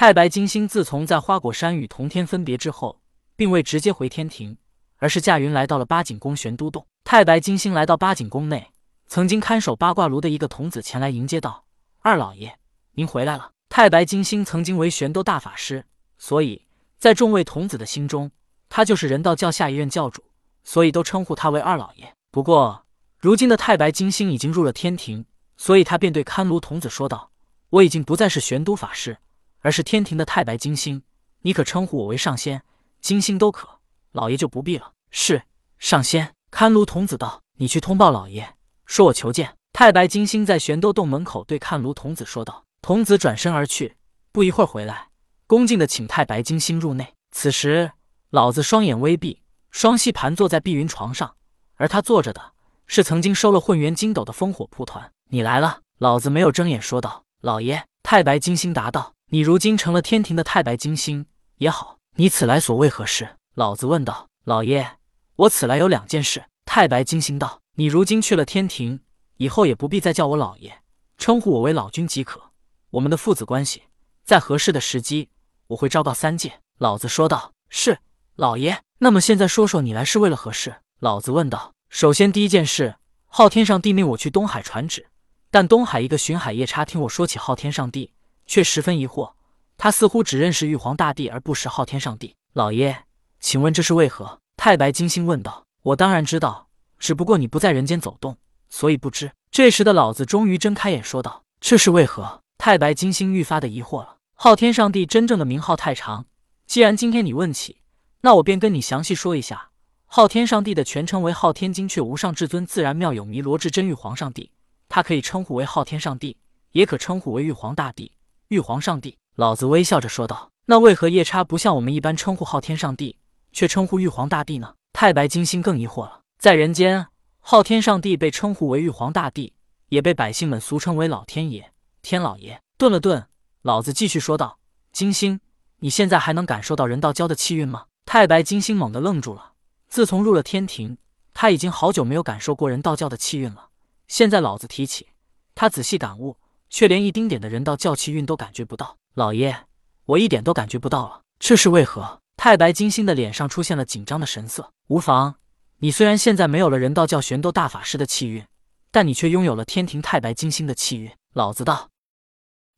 太白金星自从在花果山与同天分别之后，并未直接回天庭，而是驾云来到了八景宫玄都洞。太白金星来到八景宫内，曾经看守八卦炉的一个童子前来迎接道：“二老爷，您回来了。”太白金星曾经为玄都大法师，所以在众位童子的心中，他就是人道教下一任教主，所以都称呼他为二老爷。不过，如今的太白金星已经入了天庭，所以他便对看炉童子说道：“我已经不再是玄都法师，而是天庭的太白金星，你可称呼我为上仙、金星都可，老爷就不必了。”是上仙。看炉童子道：“你去通报老爷，说我求见。”太白金星在玄都洞门口对看炉童子说道。童子转身而去，不一会儿回来，恭敬的请太白金星入内。此时，老子双眼微闭，双膝盘坐在碧云床上，而他坐着的是曾经收了混元金斗的烽火蒲团。你来了，老子没有睁眼，说道：“老爷。”太白金星答道：“你如今成了天庭的太白金星也好，你此来所为何事？”老子问道：“老爷，我此来有两件事。”太白金星道：“你如今去了天庭，以后也不必再叫我老爷，称呼我为老君即可。”我们的父子关系，在合适的时机，我会昭告三界。老子说道：“是老爷。”那么现在说说你来是为了何事？老子问道。首先第一件事，昊天上帝命我去东海传旨，但东海一个巡海夜叉听我说起昊天上帝，却十分疑惑。他似乎只认识玉皇大帝，而不识昊天上帝。老爷，请问这是为何？太白金星问道。我当然知道，只不过你不在人间走动，所以不知。这时的老子终于睁开眼说道：“这是为何？”太白金星愈发的疑惑了。昊天上帝真正的名号太长，既然今天你问起，那我便跟你详细说一下。昊天上帝的全称为昊天精阙无上至尊自然妙有弥罗至真玉皇上帝，他可以称呼为昊天上帝，也可称呼为玉皇大帝、玉皇上帝。老子微笑着说道：“那为何夜叉不像我们一般称呼昊天上帝，却称呼玉皇大帝呢？”太白金星更疑惑了。在人间，昊天上帝被称呼为玉皇大帝，也被百姓们俗称为老天爷。天老爷顿了顿，老子继续说道：“金星，你现在还能感受到人道教的气运吗？”太白金星猛地愣住了。自从入了天庭，他已经好久没有感受过人道教的气运了。现在老子提起，他仔细感悟，却连一丁点的人道教气运都感觉不到。老爷，我一点都感觉不到了，这是为何？太白金星的脸上出现了紧张的神色。无妨，你虽然现在没有了人道教玄斗大法师的气运，但你却拥有了天庭太白金星的气运。老子道。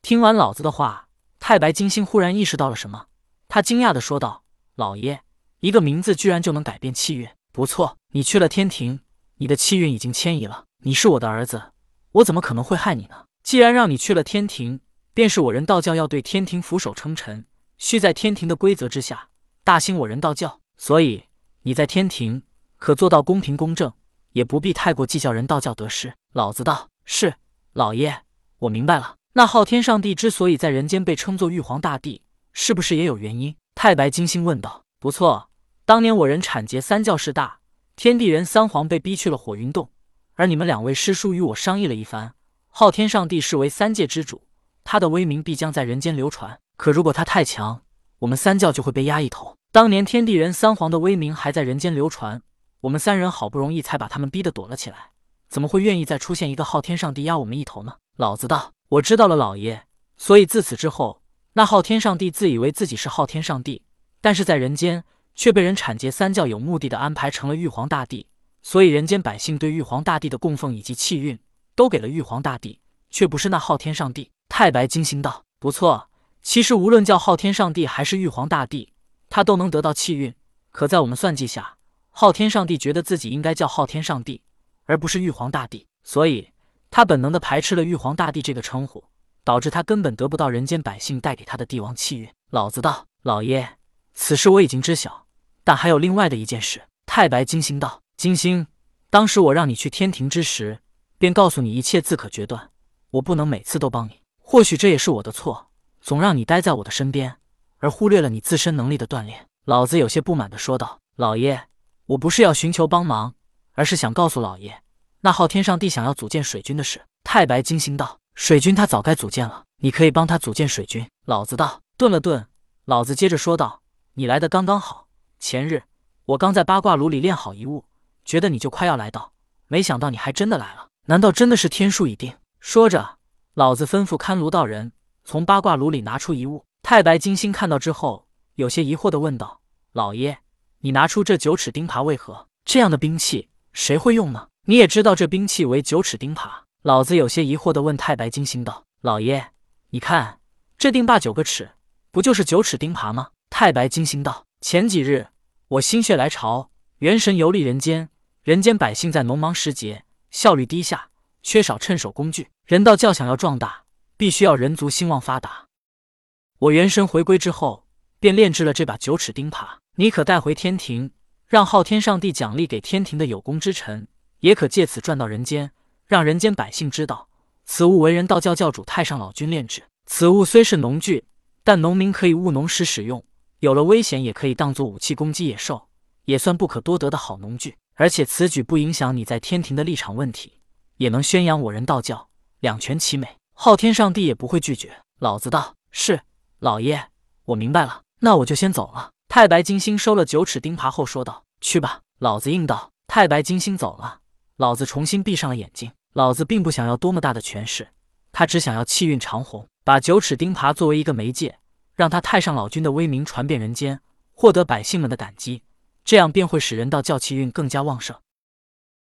听完老子的话，太白金星忽然意识到了什么，他惊讶的说道：“老爷，一个名字居然就能改变气运？不错，你去了天庭，你的气运已经迁移了。你是我的儿子，我怎么可能会害你呢？既然让你去了天庭，便是我人道教要对天庭俯首称臣，需在天庭的规则之下大兴我人道教。所以你在天庭可做到公平公正，也不必太过计较人道教得失。”老子道：“是，老爷，我明白了。”那昊天上帝之所以在人间被称作玉皇大帝，是不是也有原因？太白金星问道。不错，当年我人产劫三教势大，天地人三皇被逼去了火云洞，而你们两位师叔与我商议了一番，昊天上帝视为三界之主，他的威名必将在人间流传。可如果他太强，我们三教就会被压一头。当年天地人三皇的威名还在人间流传，我们三人好不容易才把他们逼得躲了起来，怎么会愿意再出现一个昊天上帝压我们一头呢？老子道。我知道了，老爷。所以自此之后，那昊天上帝自以为自己是昊天上帝，但是在人间却被人铲劫三教有目的的安排成了玉皇大帝。所以人间百姓对玉皇大帝的供奉以及气运，都给了玉皇大帝，却不是那昊天上帝。太白金星道：“不错，其实无论叫昊天上帝还是玉皇大帝，他都能得到气运。可在我们算计下，昊天上帝觉得自己应该叫昊天上帝，而不是玉皇大帝，所以。”他本能的排斥了玉皇大帝这个称呼，导致他根本得不到人间百姓带给他的帝王气运。老子道：“老爷，此事我已经知晓，但还有另外的一件事。”太白金星道：“金星，当时我让你去天庭之时，便告诉你一切自可决断，我不能每次都帮你。或许这也是我的错，总让你待在我的身边，而忽略了你自身能力的锻炼。”老子有些不满的说道：“老爷，我不是要寻求帮忙，而是想告诉老爷。”那昊天上帝想要组建水军的事，太白金星道：“水军他早该组建了，你可以帮他组建水军。”老子道。顿了顿，老子接着说道：“你来的刚刚好。前日我刚在八卦炉里炼好一物，觉得你就快要来到，没想到你还真的来了。难道真的是天数已定？”说着，老子吩咐看炉道人从八卦炉里拿出一物。太白金星看到之后，有些疑惑的问道：“老爷，你拿出这九尺钉耙为何？这样的兵器谁会用呢？你也知道这兵器为九尺钉耙。”老子有些疑惑的问太白金星道：“老爷，你看这钉耙九个齿，不就是九尺钉耙吗？”太白金星道：“前几日我心血来潮，元神游历人间，人间百姓在农忙时节，效率低下，缺少趁手工具。人道教想要壮大，必须要人族兴旺发达。我元神回归之后，便炼制了这把九齿钉耙。你可带回天庭，让昊天上帝奖励给天庭的有功之臣，也可借此赚到人间，让人间百姓知道此物为人道教教主太上老君炼制。此物虽是农具，但农民可以务农时使用，有了危险也可以当做武器攻击野兽，也算不可多得的好农具。而且此举不影响你在天庭的立场问题，也能宣扬我人道教，两全其美。昊天上帝也不会拒绝。老子道是。老爷，我明白了，那我就先走了。太白金星收了九齿钉耙后说道：“去吧。”老子应道。太白金星走了，老子重新闭上了眼睛。老子并不想要多么大的权势，他只想要气运长虹，把九齿钉耙作为一个媒介，让他太上老君的威名传遍人间，获得百姓们的感激，这样便会使人道教气运更加旺盛。